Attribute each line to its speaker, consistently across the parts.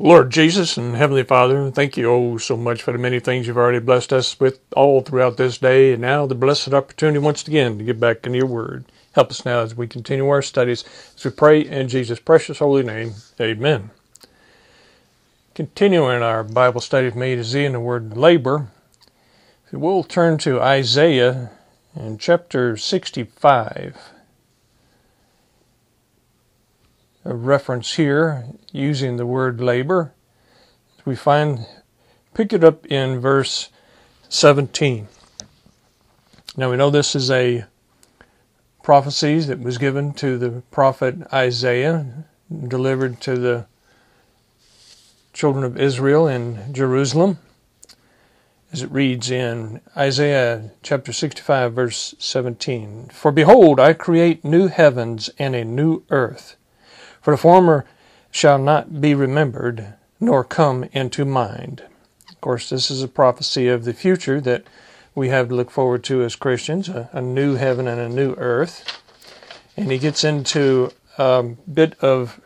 Speaker 1: Lord Jesus and Heavenly Father, thank you oh so much for the many things you've already blessed us with all throughout this day, and now the blessed opportunity once again to get back into your word. Help us now as we continue our studies, as we pray in Jesus' precious holy name. Amen. Continuing our Bible study of A to Z in the word labor, we'll turn to Isaiah in chapter 65. A reference here using the word labor. We find, pick it up in verse 17. Now we know this is a prophecy that was given to the prophet Isaiah, delivered to the children of Israel in Jerusalem. As it reads in Isaiah chapter 65, verse 17 For behold, I create new heavens and a new earth for the former shall not be remembered, nor come into mind. Of course, this is a prophecy of the future that we have to look forward to as Christians a, a new heaven and a new earth. And he gets into a bit of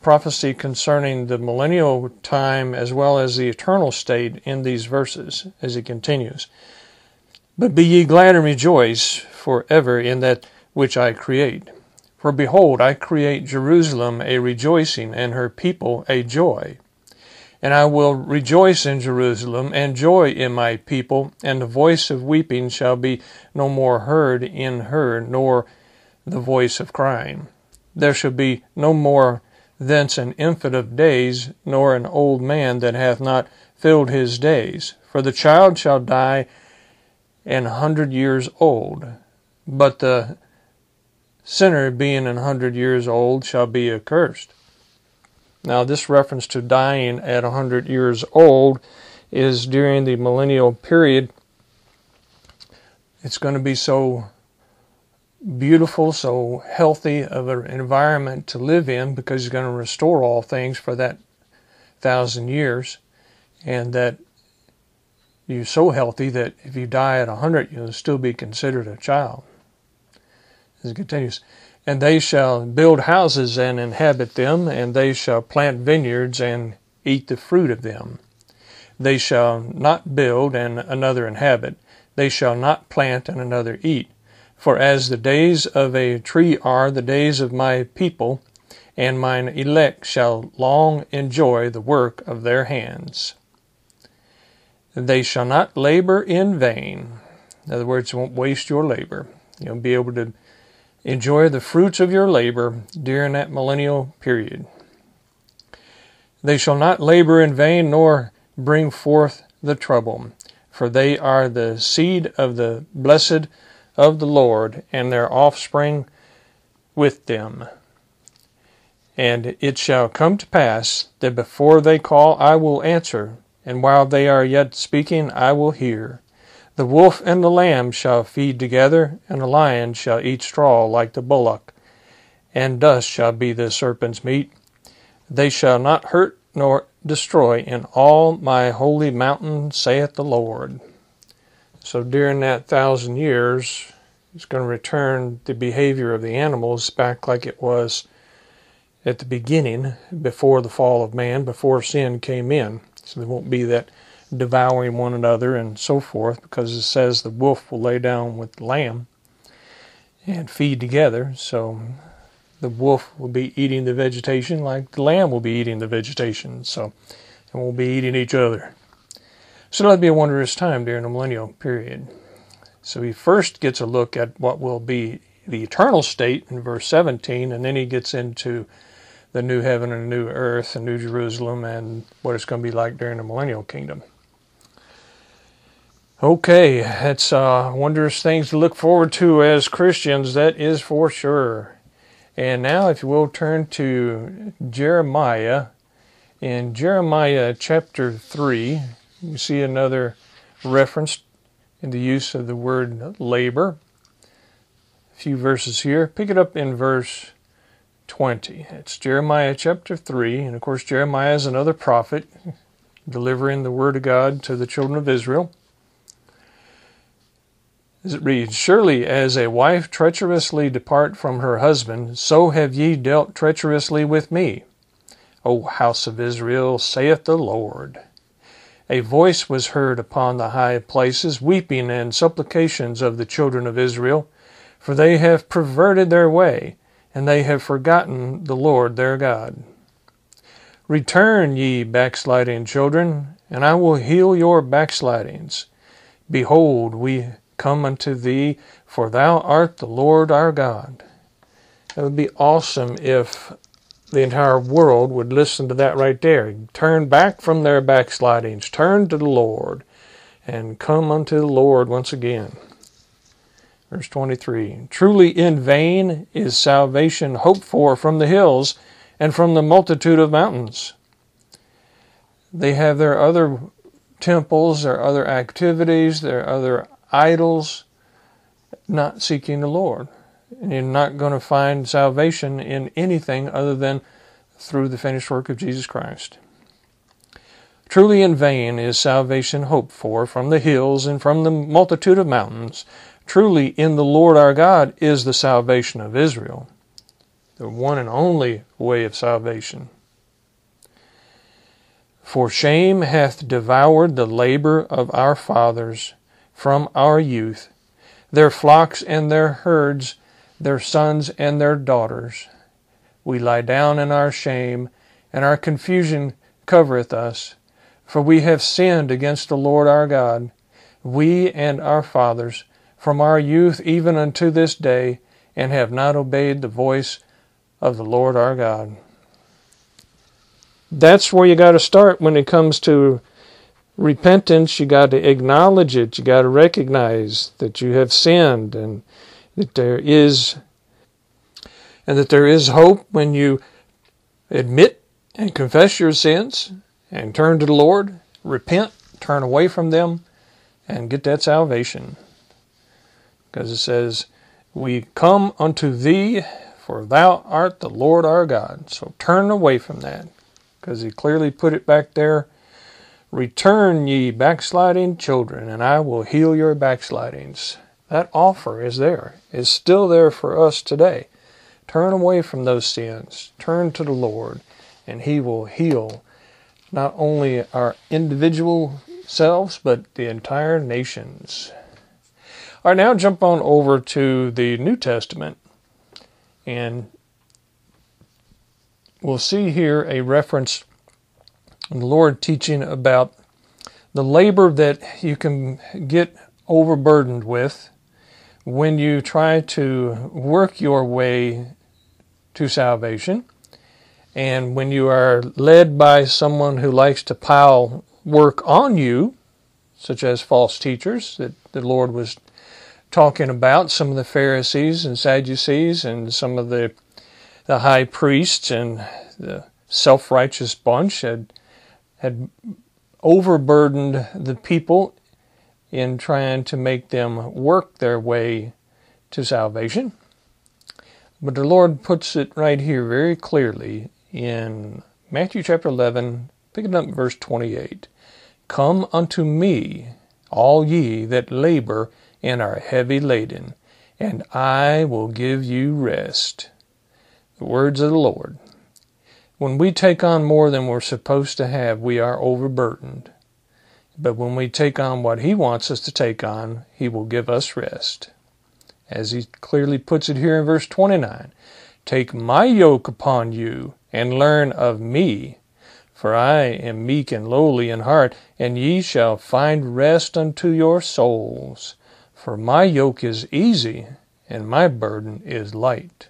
Speaker 1: prophecy concerning the millennial time as well as the eternal state in these verses as he continues. But be ye glad and rejoice for ever in that which I create. For behold, I create Jerusalem a rejoicing, and her people a joy. And I will rejoice in Jerusalem, and joy in my people, and the voice of weeping shall be no more heard in her, nor the voice of crying. There shall be no more thence an infant of days, nor an old man that hath not filled his days. For the child shall die an hundred years old, but the sinner being an hundred years old shall be accursed. Now, this reference to dying at a hundred years old is during the millennial period. It's going to be so beautiful, so healthy of an environment to live in because He's going to restore all things for that thousand years, and that you're so healthy that if you die at a hundred, you'll still be considered a child it continues. And they shall build houses and inhabit them, and they shall plant vineyards and eat the fruit of them. They shall not build and another inhabit. They shall not plant and another eat. For as the days of a tree are the days of my people, and mine elect shall long enjoy the work of their hands. They shall not labor in vain. In other words, won't waste your labor. You'll be able to Enjoy the fruits of your labor during that millennial period. They shall not labor in vain nor bring forth the trouble, for they are the seed of the blessed of the Lord, and their offspring with them. And it shall come to pass that before they call, I will answer, and while they are yet speaking, I will hear. The wolf and the lamb shall feed together, and the lion shall eat straw like the bullock, and dust shall be the serpent's meat. They shall not hurt nor destroy in all my holy mountain, saith the Lord. So during that thousand years, it's going to return the behavior of the animals back like it was at the beginning, before the fall of man, before sin came in. So there won't be that devouring one another and so forth, because it says the wolf will lay down with the lamb and feed together. So the wolf will be eating the vegetation like the lamb will be eating the vegetation. So and we'll be eating each other. So that'll be a wondrous time during the millennial period. So he first gets a look at what will be the eternal state in verse 17, and then he gets into the new heaven and the new earth and new Jerusalem and what it's going to be like during the millennial kingdom. Okay, it's uh, wondrous things to look forward to as Christians, that is for sure. And now, if you will, turn to Jeremiah. In Jeremiah chapter 3, you see another reference in the use of the word labor. A few verses here. Pick it up in verse 20. It's Jeremiah chapter 3, and of course, Jeremiah is another prophet delivering the word of God to the children of Israel. As it reads, Surely as a wife treacherously depart from her husband, so have ye dealt treacherously with me. O house of Israel, saith the Lord. A voice was heard upon the high places, weeping and supplications of the children of Israel, for they have perverted their way, and they have forgotten the Lord their God. Return, ye backsliding children, and I will heal your backslidings. Behold, we come unto thee, for thou art the Lord our God. It would be awesome if the entire world would listen to that right there. Turn back from their backslidings, turn to the Lord, and come unto the Lord once again. Verse 23 Truly in vain is salvation hoped for from the hills and from the multitude of mountains. They have their other temples, their other activities, their other idols, not seeking the Lord. And you're not going to find salvation in anything other than through the finished work of Jesus Christ. Truly in vain is salvation hoped for from the hills and from the multitude of mountains. Truly in the Lord our God is the salvation of Israel, the one and only way of salvation. For shame hath devoured the labor of our fathers from our youth, their flocks and their herds, their sons and their daughters. We lie down in our shame, and our confusion covereth us. For we have sinned against the Lord our God, we and our fathers, from our youth even unto this day, and have not obeyed the voice of the Lord our God. That's where you got to start when it comes to repentance. You got to acknowledge it. You got to recognize that you have sinned and that there is and that there is hope when you admit and confess your sins and turn to the Lord, repent, turn away from them, and get that salvation. Because it says, We come unto thee, for thou art the Lord our God. So turn away from that, because he clearly put it back there. Return, ye backsliding children, and I will heal your backslidings. That offer is there, is still there for us today. Turn away from those sins. Turn to the Lord, and He will heal not only our individual selves, but the entire nations. All right, now jump on over to the New Testament, and we'll see here a reference the Lord teaching about the labor that you can get overburdened with when you try to work your way to salvation, and when you are led by someone who likes to pile work on you, such as false teachers that the Lord was talking about, some of the Pharisees and Sadducees, and some of the the high priests and the self-righteous bunch had had overburdened the people in trying to make them work their way to salvation. But the Lord puts it right here very clearly in Matthew chapter 11, picking up verse 28. Come unto me, all ye that labor and are heavy laden, and I will give you rest. The words of the Lord. When we take on more than we're supposed to have, we are overburdened. But when we take on what He wants us to take on, He will give us rest. As He clearly puts it here in verse 29 Take my yoke upon you, and learn of me. For I am meek and lowly in heart, and ye shall find rest unto your souls. For my yoke is easy, and my burden is light.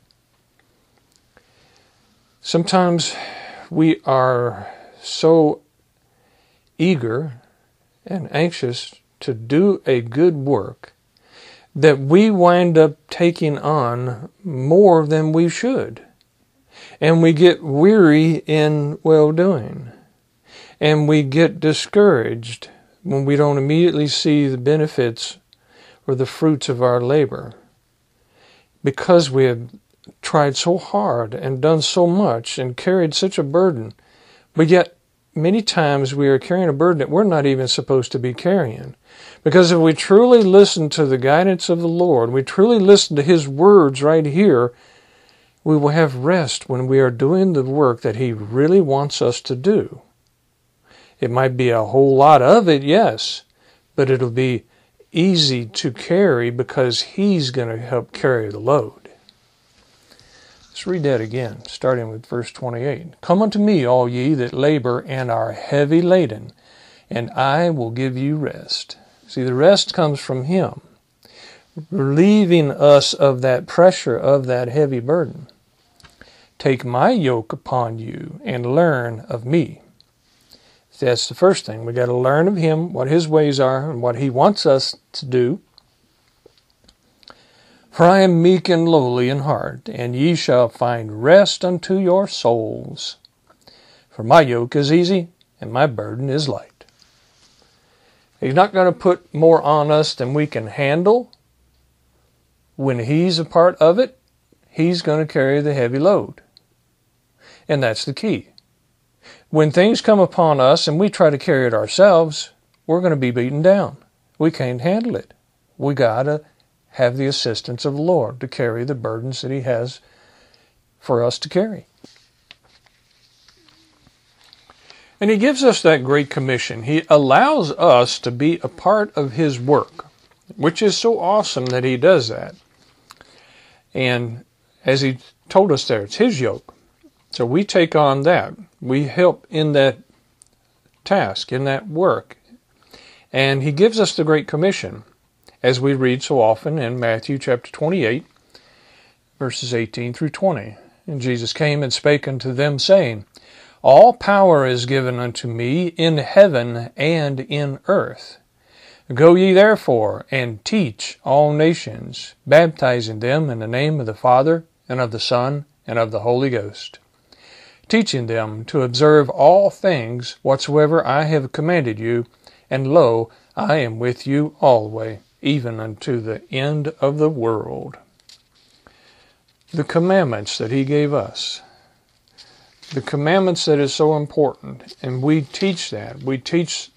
Speaker 1: Sometimes we are so eager and anxious to do a good work that we wind up taking on more than we should. And we get weary in well doing. And we get discouraged when we don't immediately see the benefits or the fruits of our labor. Because we have tried so hard and done so much and carried such a burden, but yet many times we are carrying a burden that we're not even supposed to be carrying. Because if we truly listen to the guidance of the Lord, we truly listen to His words right here, We will have rest when we are doing the work that He really wants us to do. It might be a whole lot of it, yes, but it'll be easy to carry because He's going to help carry the load. Let's read that again, starting with verse 28. Come unto me, all ye that labor and are heavy laden, and I will give you rest. See, the rest comes from Him, relieving us of that pressure of that heavy burden. Take my yoke upon you and learn of me. That's the first thing. We got to learn of Him, what His ways are, and what He wants us to do. For I am meek and lowly in heart, and ye shall find rest unto your souls. For my yoke is easy, and my burden is light. He's not going to put more on us than we can handle. When He's a part of it, He's going to carry the heavy load. And that's the key. When things come upon us and we try to carry it ourselves, we're going to be beaten down. We can't handle it. We got to have the assistance of the Lord to carry the burdens that He has for us to carry. And He gives us that great commission. He allows us to be a part of His work, which is so awesome that He does that. And as He told us there, it's His yoke. So we take on that. We help in that task, in that work. And he gives us the Great Commission, as we read so often in Matthew chapter 28, verses 18 through 20. And Jesus came and spake unto them, saying, All power is given unto me in heaven and in earth. Go ye therefore and teach all nations, baptizing them in the name of the Father, and of the Son, and of the Holy Ghost teaching them to observe all things whatsoever I have commanded you, and lo, I am with you alway, even unto the end of the world. The commandments that He gave us, the commandments that is so important, and we teach that. We teach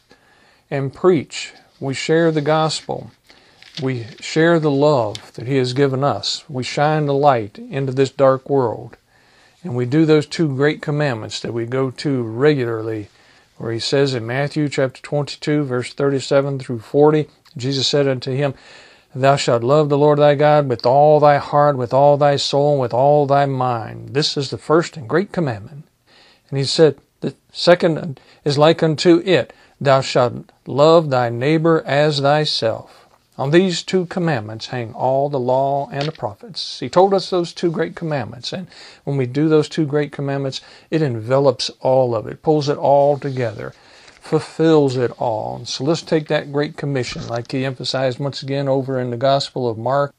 Speaker 1: and preach. We share the gospel. We share the love that He has given us. We shine the light into this dark world. And we do those two great commandments that we go to regularly, where he says in Matthew chapter 22, verse 37 through 40, Jesus said unto him, Thou shalt love the Lord thy God with all thy heart, with all thy soul, and with all thy mind. This is the first and great commandment. And he said, The second is like unto it, Thou shalt love thy neighbor as thyself. On these two commandments hang all the law and the prophets. He told us those two great commandments, and when we do those two great commandments, it envelops all of it, pulls it all together, fulfills it all. So let's take that great commission, like he emphasized once again over in the Gospel of Mark,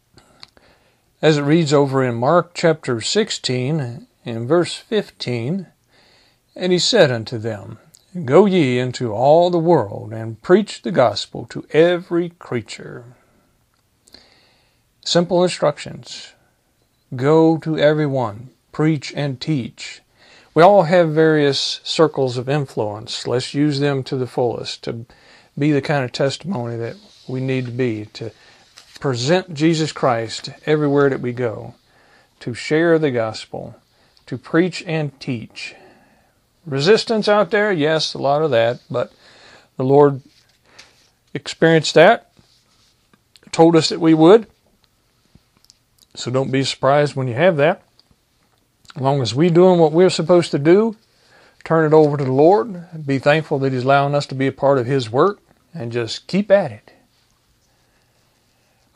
Speaker 1: as it reads over in Mark chapter 16 in verse 15. And he said unto them, Go ye into all the world and preach the gospel to every creature. Simple instructions. Go to everyone, preach and teach. We all have various circles of influence. Let's use them to the fullest to be the kind of testimony that we need to be, to present Jesus Christ everywhere that we go, to share the gospel, to preach and teach. Resistance out there, yes, a lot of that, but the Lord experienced that, told us that we would. So don't be surprised when you have that. As long as we're doing what we're supposed to do, turn it over to the Lord, be thankful that He's allowing us to be a part of His work, and just keep at it.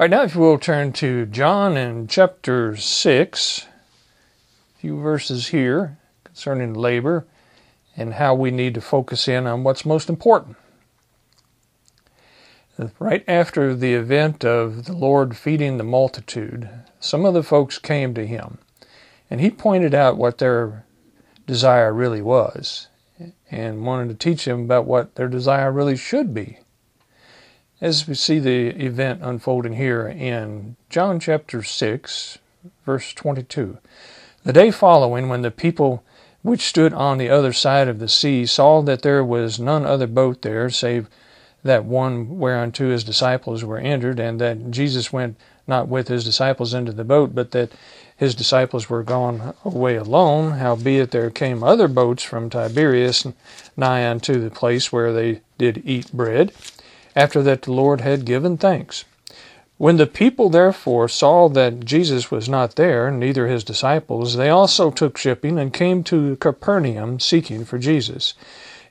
Speaker 1: All right, now if you will turn to John in chapter 6, a few verses here concerning labor and how we need to focus in on what's most important. Right after the event of the Lord feeding the multitude, some of the folks came to him, and he pointed out what their desire really was and wanted to teach them about what their desire really should be. As we see the event unfolding here in John chapter 6, verse 22. The day following, when the people which stood on the other side of the sea, saw that there was none other boat there, save that one whereunto his disciples were entered, and that Jesus went not with his disciples into the boat, but that his disciples were gone away alone, howbeit there came other boats from Tiberias nigh unto the place where they did eat bread, after that the Lord had given thanks. When the people therefore saw that Jesus was not there, neither his disciples, they also took shipping and came to Capernaum seeking for Jesus.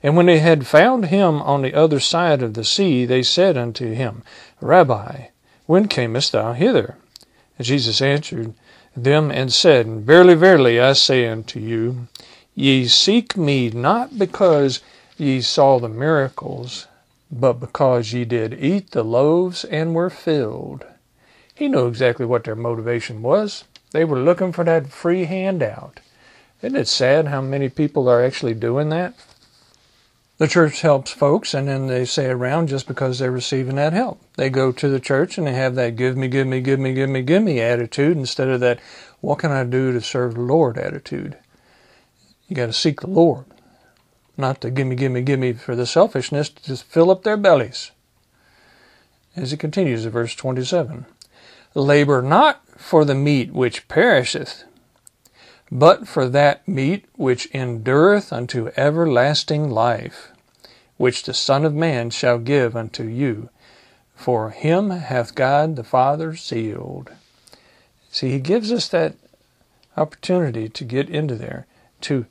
Speaker 1: And when they had found him on the other side of the sea, they said unto him, Rabbi, when camest thou hither? And Jesus answered them and said, Verily, verily, I say unto you, ye seek me not because ye saw the miracles, but because ye did eat the loaves and were filled. He knew exactly what their motivation was. They were looking for that free handout. Isn't it sad how many people are actually doing that? The church helps folks and then they stay around just because they're receiving that help. They go to the church and they have that give me, give me, give me, give me, give me attitude instead of that what can I do to serve the Lord attitude. You got to seek the Lord not to gimme, gimme, gimme for the selfishness, to just fill up their bellies. As it continues in verse 27 Labor not for the meat which perisheth, but for that meat which endureth unto everlasting life, which the Son of Man shall give unto you. For him hath God the Father sealed. See, he gives us that opportunity to get into there, to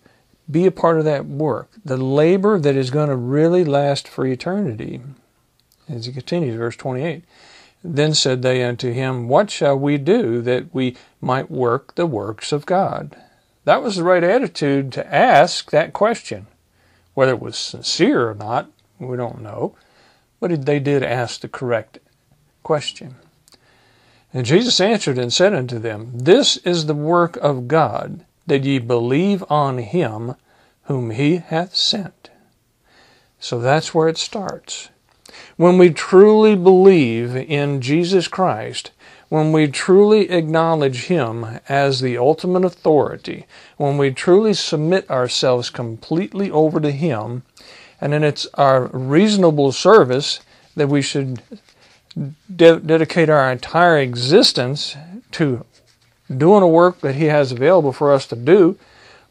Speaker 1: be a part of that work, the labor that is going to really last for eternity. As he continues, verse 28 Then said they unto him, What shall we do that we might work the works of God? That was the right attitude to ask that question. Whether it was sincere or not, we don't know. But they did ask the correct question. And Jesus answered and said unto them, This is the work of God that ye believe on him whom he hath sent. So that's where it starts. When we truly believe in Jesus Christ, when we truly acknowledge Him as the ultimate authority, when we truly submit ourselves completely over to Him, and then it's our reasonable service that we should de- dedicate our entire existence to doing a work that He has available for us to do,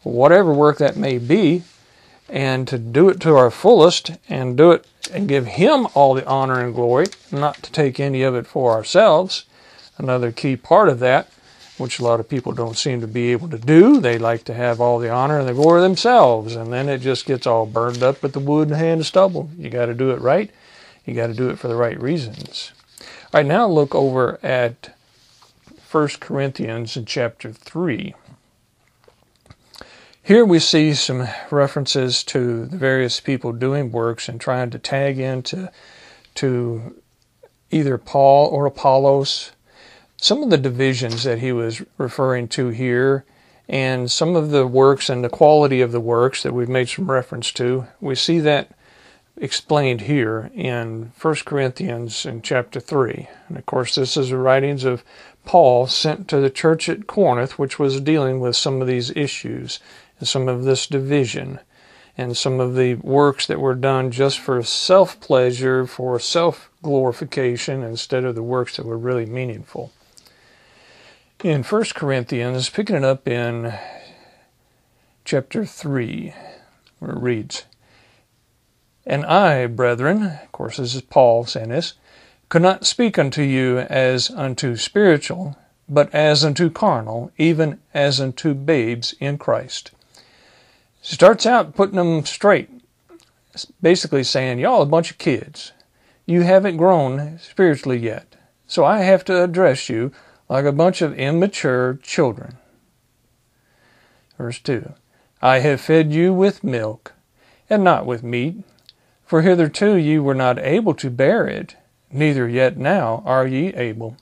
Speaker 1: whatever work that may be, and to do it to our fullest and do it and give Him all the honor and glory, not to take any of it for ourselves. Another key part of that, which a lot of people don't seem to be able to do, they like to have all the honor and the glory themselves, and then it just gets all burned up with the wood and hand stubble. You got to do it right. You got to do it for the right reasons. All right, now look over at 1 Corinthians in chapter 3. Here we see some references to the various people doing works and trying to tag into to either Paul or Apollos. Some of the divisions that he was referring to here and some of the works and the quality of the works that we've made some reference to, we see that explained here in 1 Corinthians in chapter 3. And of course, this is the writings of Paul sent to the church at Corinth, which was dealing with some of these issues and some of this division and some of the works that were done just for self pleasure, for self glorification, instead of the works that were really meaningful. In 1 Corinthians, picking it up in chapter 3, where it reads, And I, brethren, of course, this is Paul saying this, could not speak unto you as unto spiritual, but as unto carnal, even as unto babes in Christ. Starts out putting them straight, basically saying, Y'all a bunch of kids. You haven't grown spiritually yet. So I have to address you like a bunch of immature children. Verse 2 I have fed you with milk, and not with meat, for hitherto ye were not able to bear it neither yet now are ye able.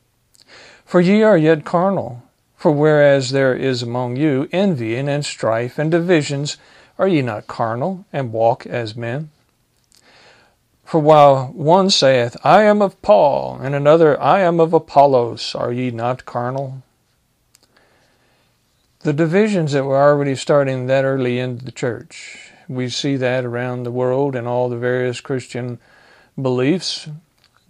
Speaker 1: For ye are yet carnal. For whereas there is among you envying and strife and divisions, are ye not carnal, and walk as men? For while one saith, I am of Paul, and another, I am of Apollos, are ye not carnal? The divisions that were already starting that early in the church, we see that around the world in all the various Christian beliefs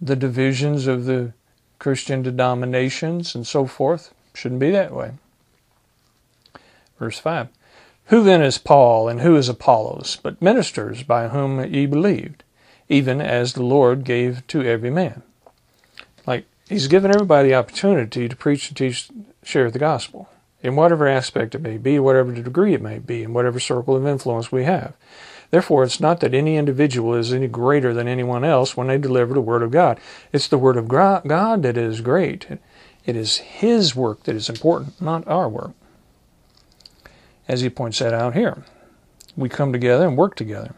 Speaker 1: the divisions of the Christian denominations and so forth. Shouldn't be that way. Verse 5 Who then is Paul and who is Apollos, but ministers by whom ye believed, even as the Lord gave to every man? Like, he's given everybody the opportunity to preach and teach, share the gospel in whatever aspect it may be, whatever degree it may be, in whatever circle of influence we have. Therefore, it's not that any individual is any greater than anyone else when they deliver the Word of God. It's the Word of God that is great. It is His work that is important, not our work. As he points that out here, we come together and work together.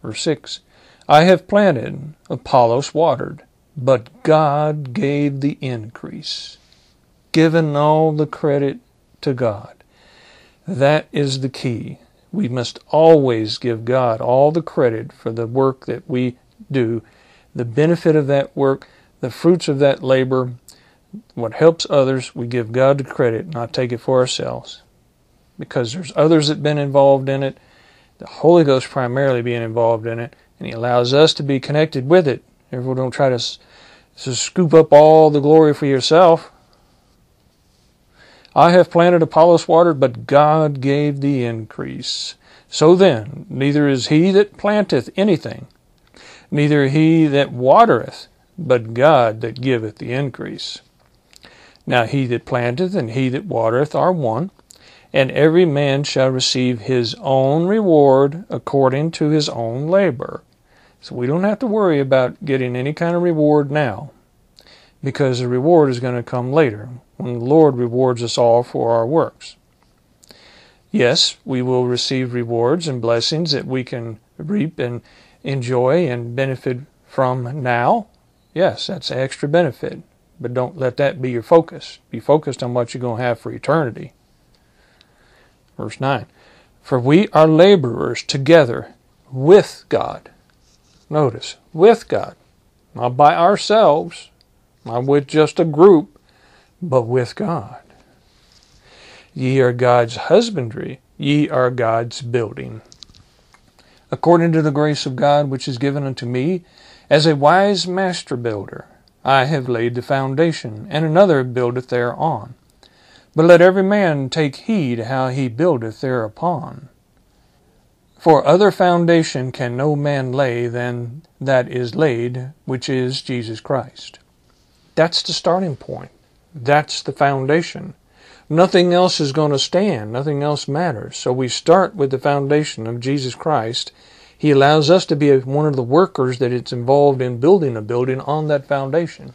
Speaker 1: Verse 6 I have planted, Apollos watered, but God gave the increase. Given all the credit to God. That is the key. We must always give God all the credit for the work that we do, the benefit of that work, the fruits of that labor, what helps others, we give God the credit, not take it for ourselves. Because there's others that have been involved in it, the Holy Ghost primarily being involved in it, and He allows us to be connected with it. Everyone don't try to, to scoop up all the glory for yourself. I have planted, Apollos watered, but God gave the increase. So then, neither is he that planteth anything, neither he that watereth, but God that giveth the increase. Now he that planteth and he that watereth are one, and every man shall receive his own reward according to his own labor. So we don't have to worry about getting any kind of reward now, because the reward is going to come later when the Lord rewards us all for our works. Yes, we will receive rewards and blessings that we can reap and enjoy and benefit from now. Yes, that's an extra benefit, but don't let that be your focus. Be focused on what you're going to have for eternity. Verse 9 For we are laborers together with God. Notice, with God, not by ourselves, not with just a group, but with God. Ye are God's husbandry, ye are God's building. According to the grace of God which is given unto me, as a wise master builder, I have laid the foundation, and another buildeth thereon. But let every man take heed how he buildeth thereupon. For other foundation can no man lay than that is laid, which is Jesus Christ. That's the starting point. That's the foundation. Nothing else is going to stand. Nothing else matters. So we start with the foundation of Jesus Christ. He allows us to be one of the workers that it's involved in building a building on that foundation.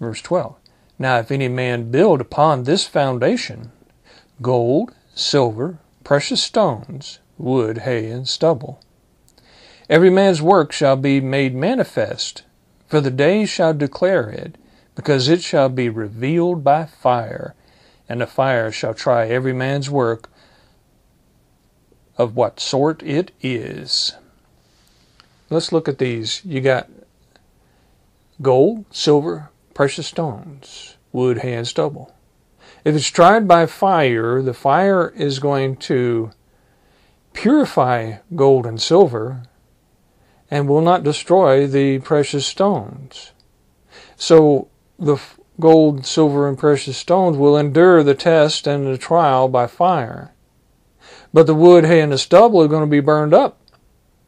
Speaker 1: Verse 12. Now, if any man build upon this foundation gold, silver, precious stones, wood, hay, and stubble, every man's work shall be made manifest, for the day shall declare it, because it shall be revealed by fire, and the fire shall try every man's work of what sort it is. Let's look at these. You got gold, silver, precious stones, wood, hay, and stubble. If it's tried by fire, the fire is going to purify gold and silver and will not destroy the precious stones. So the gold, silver, and precious stones will endure the test and the trial by fire. But the wood, hay, and the stubble are going to be burned up.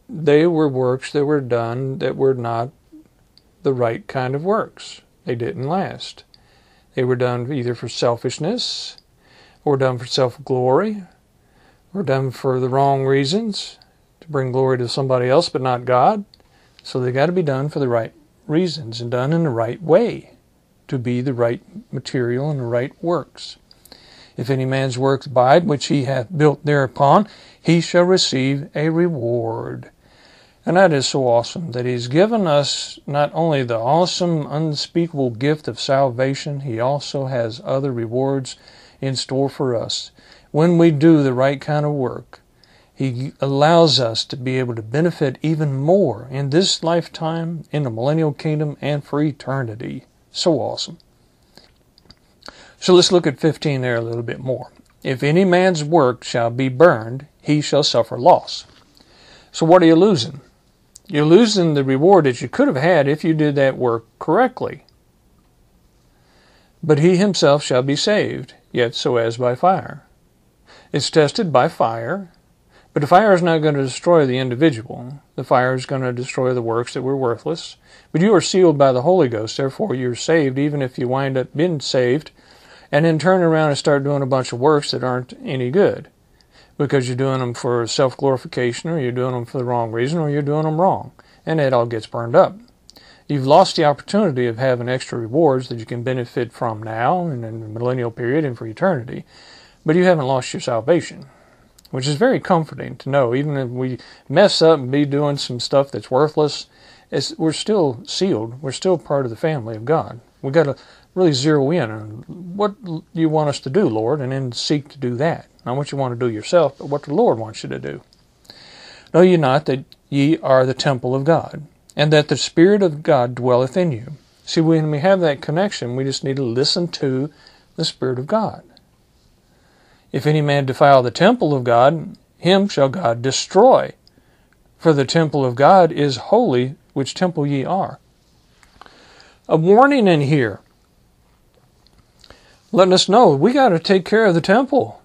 Speaker 1: They were works that were done that were not the right kind of works. They didn't last. They were done either for selfishness, or done for self glory, or done for the wrong reasons, to bring glory to somebody else but not God. So they got to be done for the right reasons and done in the right way to be the right material and the right works. If any man's works abide, which he hath built thereupon, he shall receive a reward. And that is so awesome that he's given us not only the awesome, unspeakable gift of salvation, he also has other rewards in store for us. When we do the right kind of work, he allows us to be able to benefit even more in this lifetime, in the millennial kingdom, and for eternity. So awesome. So let's look at 15 there a little bit more. If any man's work shall be burned, he shall suffer loss. So what are you losing? You're losing the reward that you could have had if you did that work correctly. But he himself shall be saved, yet so as by fire. It's tested by fire, but the fire is not going to destroy the individual. The fire is going to destroy the works that were worthless. But you are sealed by the Holy Ghost, therefore you're saved, even if you wind up being saved, and then turn around and start doing a bunch of works that aren't any good. Because you're doing them for self glorification, or you're doing them for the wrong reason, or you're doing them wrong. And it all gets burned up. You've lost the opportunity of having extra rewards that you can benefit from now and in the millennial period and for eternity, but you haven't lost your salvation which is very comforting to know. Even if we mess up and be doing some stuff that's worthless, we're still sealed. We're still part of the family of God. We've got to really zero in on what do you want us to do, Lord, and then seek to do that. Not what you want to do yourself, but what the Lord wants you to do. Know ye not that ye are the temple of God, and that the Spirit of God dwelleth in you? See, when we have that connection, we just need to listen to the Spirit of God. If any man defile the temple of God, him shall God destroy. For the temple of God is holy, which temple ye are. A warning in here, letting us know we got to take care of the temple.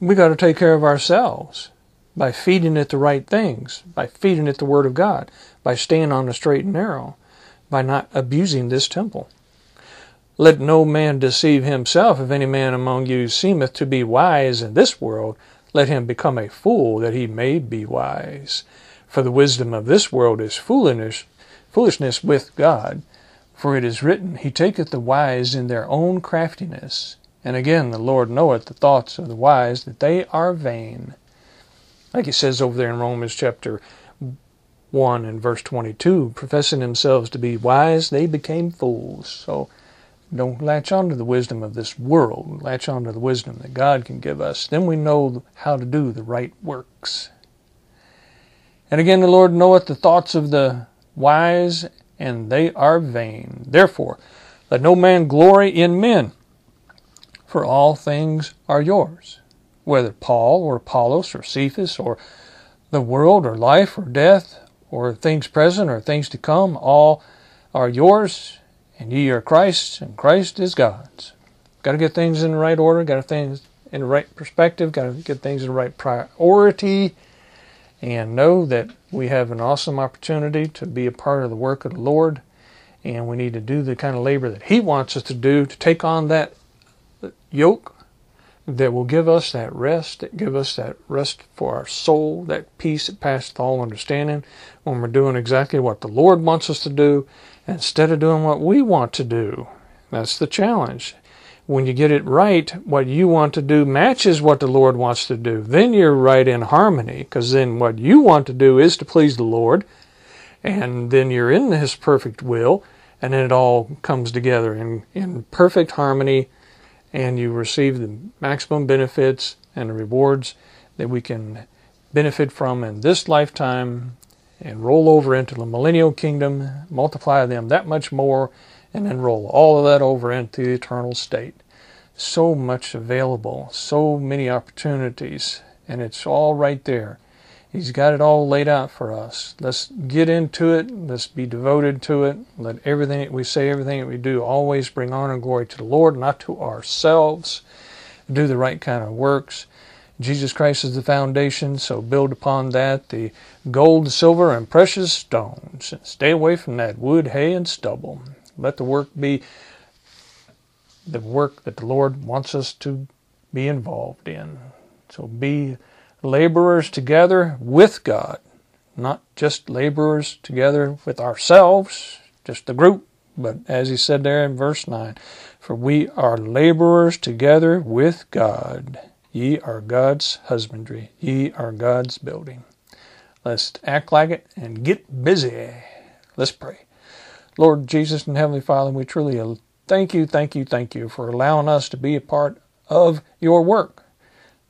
Speaker 1: We got to take care of ourselves by feeding it the right things, by feeding it the Word of God, by staying on the straight and narrow, by not abusing this temple. Let no man deceive himself. If any man among you seemeth to be wise in this world, let him become a fool that he may be wise. For the wisdom of this world is foolishness, foolishness with God. For it is written, He taketh the wise in their own craftiness. And again, the Lord knoweth the thoughts of the wise, that they are vain. Like he says over there in Romans chapter 1 and verse 22, professing themselves to be wise, they became fools. So don't latch on to the wisdom of this world. Latch on to the wisdom that God can give us. Then we know how to do the right works. And again, the Lord knoweth the thoughts of the wise, and they are vain. Therefore, let no man glory in men, for all things are yours. Whether Paul or Apollos or Cephas or the world or life or death or things present or things to come, all are yours and ye are Christ's, and Christ is God's. Got to get things in the right order, got to things in the right perspective, got to get things in the right priority, and know that we have an awesome opportunity to be a part of the work of the Lord, and we need to do the kind of labor that He wants us to do to take on that yoke that will give us that rest, that give us that rest for our soul, that peace that passeth all understanding, when we're doing exactly what the Lord wants us to do instead of doing what we want to do. That's the challenge. When you get it right, what you want to do matches what the Lord wants to do. Then you're right in harmony, because then what you want to do is to please the Lord, and then you're in His perfect will, and then it all comes together in, in perfect harmony, and you receive the maximum benefits and rewards that we can benefit from in this lifetime and roll over into the millennial kingdom, multiply them that much more, and then roll all of that over into the eternal state. So much available, so many opportunities, and it's all right there. He's got it all laid out for us. Let's get into it. Let's be devoted to it. Let everything that we say, everything that we do, always bring honor and glory to the Lord, not to ourselves. Do the right kind of works Jesus Christ is the foundation, so build upon that the gold, silver, and precious stones. And stay away from that wood, hay, and stubble. Let the work be the work that the Lord wants us to be involved in. So be laborers together with God, not just laborers together with ourselves, just the group, but as he said there in verse 9, for we are laborers together with God. Ye are God's husbandry. Ye are God's building. Let's act like it and get busy. Let's pray. Lord Jesus and Heavenly Father, we truly uh, thank you, thank you, thank you for allowing us to be a part of your work,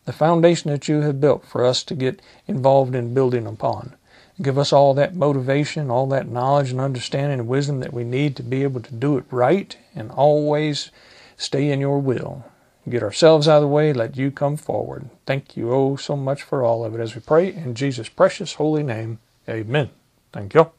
Speaker 1: the foundation that you have built for us to get involved in building upon. Give us all that motivation, all that knowledge and understanding and wisdom that we need to be able to do it right and always stay in your will get ourselves out of the way, let you come forward. Thank you oh so much for all of it as we pray in Jesus' precious holy name. Amen. Thank you.